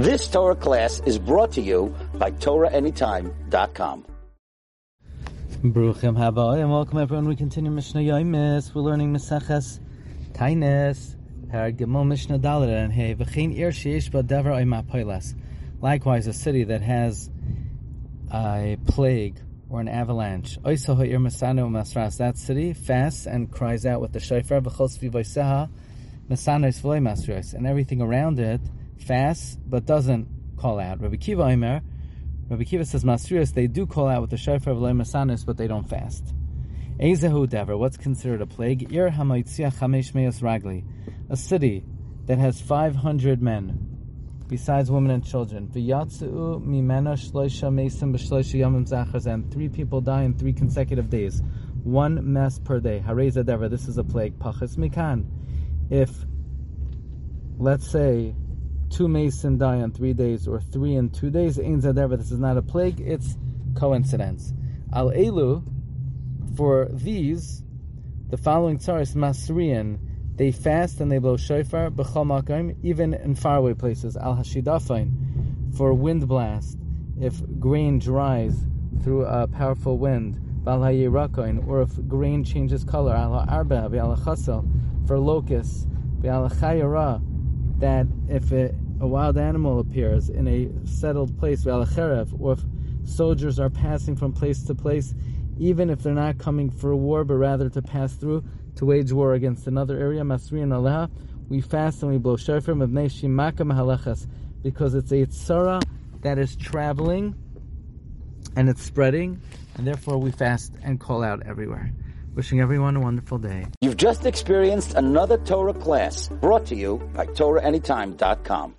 This Torah class is brought to you by TorahAnytime.com. Bruchim haba and welcome everyone. We continue Mishnah Yomis. We're learning Meseches Taanis, Perek Gimel Mishnah Dalit and Hey V'chein Ir Sheish Ba Dever Oima Likewise, a city that has a plague or an avalanche. Oisaho Ir Masano Masras. That city fasts and cries out with the shofar V'chol Svi Voiseha Masanos V'loi Masras, and everything around it fasts but doesn't call out. Rabbi Akiva Omer, Rabbi Akiva says Masrius, they do call out with the shofar of Masanis, but they don't fast. Ezehu Dever, what's considered a plague? Ir Hamaitzia Chamesh Meos Ragli, a city that has 500 men, besides women and children. V'yatzu mimena shloisha mesim b'shloisha yamim zachars, and three people die in three consecutive days. One mess per day. Hareza Dever, this is a plague. Pachas mikan. If, let's say, two mason die on three days or three in two days, Ein Zadever, this is not a plague, it's coincidence. Al Elu, for these, the following tzaris, Masrian, they fast and they blow shofar, b'chol makim, even in faraway places. Al Hashidafain, for wind blast, if grain dries through a powerful wind, Bal or if grain changes color, Al Arba, Al Chasel, for locusts, Al Chayara, that if it, a wild animal appears in a settled place, or if soldiers are passing from place to place, even if they're not coming for war, but rather to pass through to wage war against another area, Masri and Allah, we fast and we blow shofar because it's a tzara that is traveling and it's spreading, and therefore we fast and call out everywhere. Wishing everyone a wonderful day. You've just experienced another Torah class brought to you by TorahAnytime.com.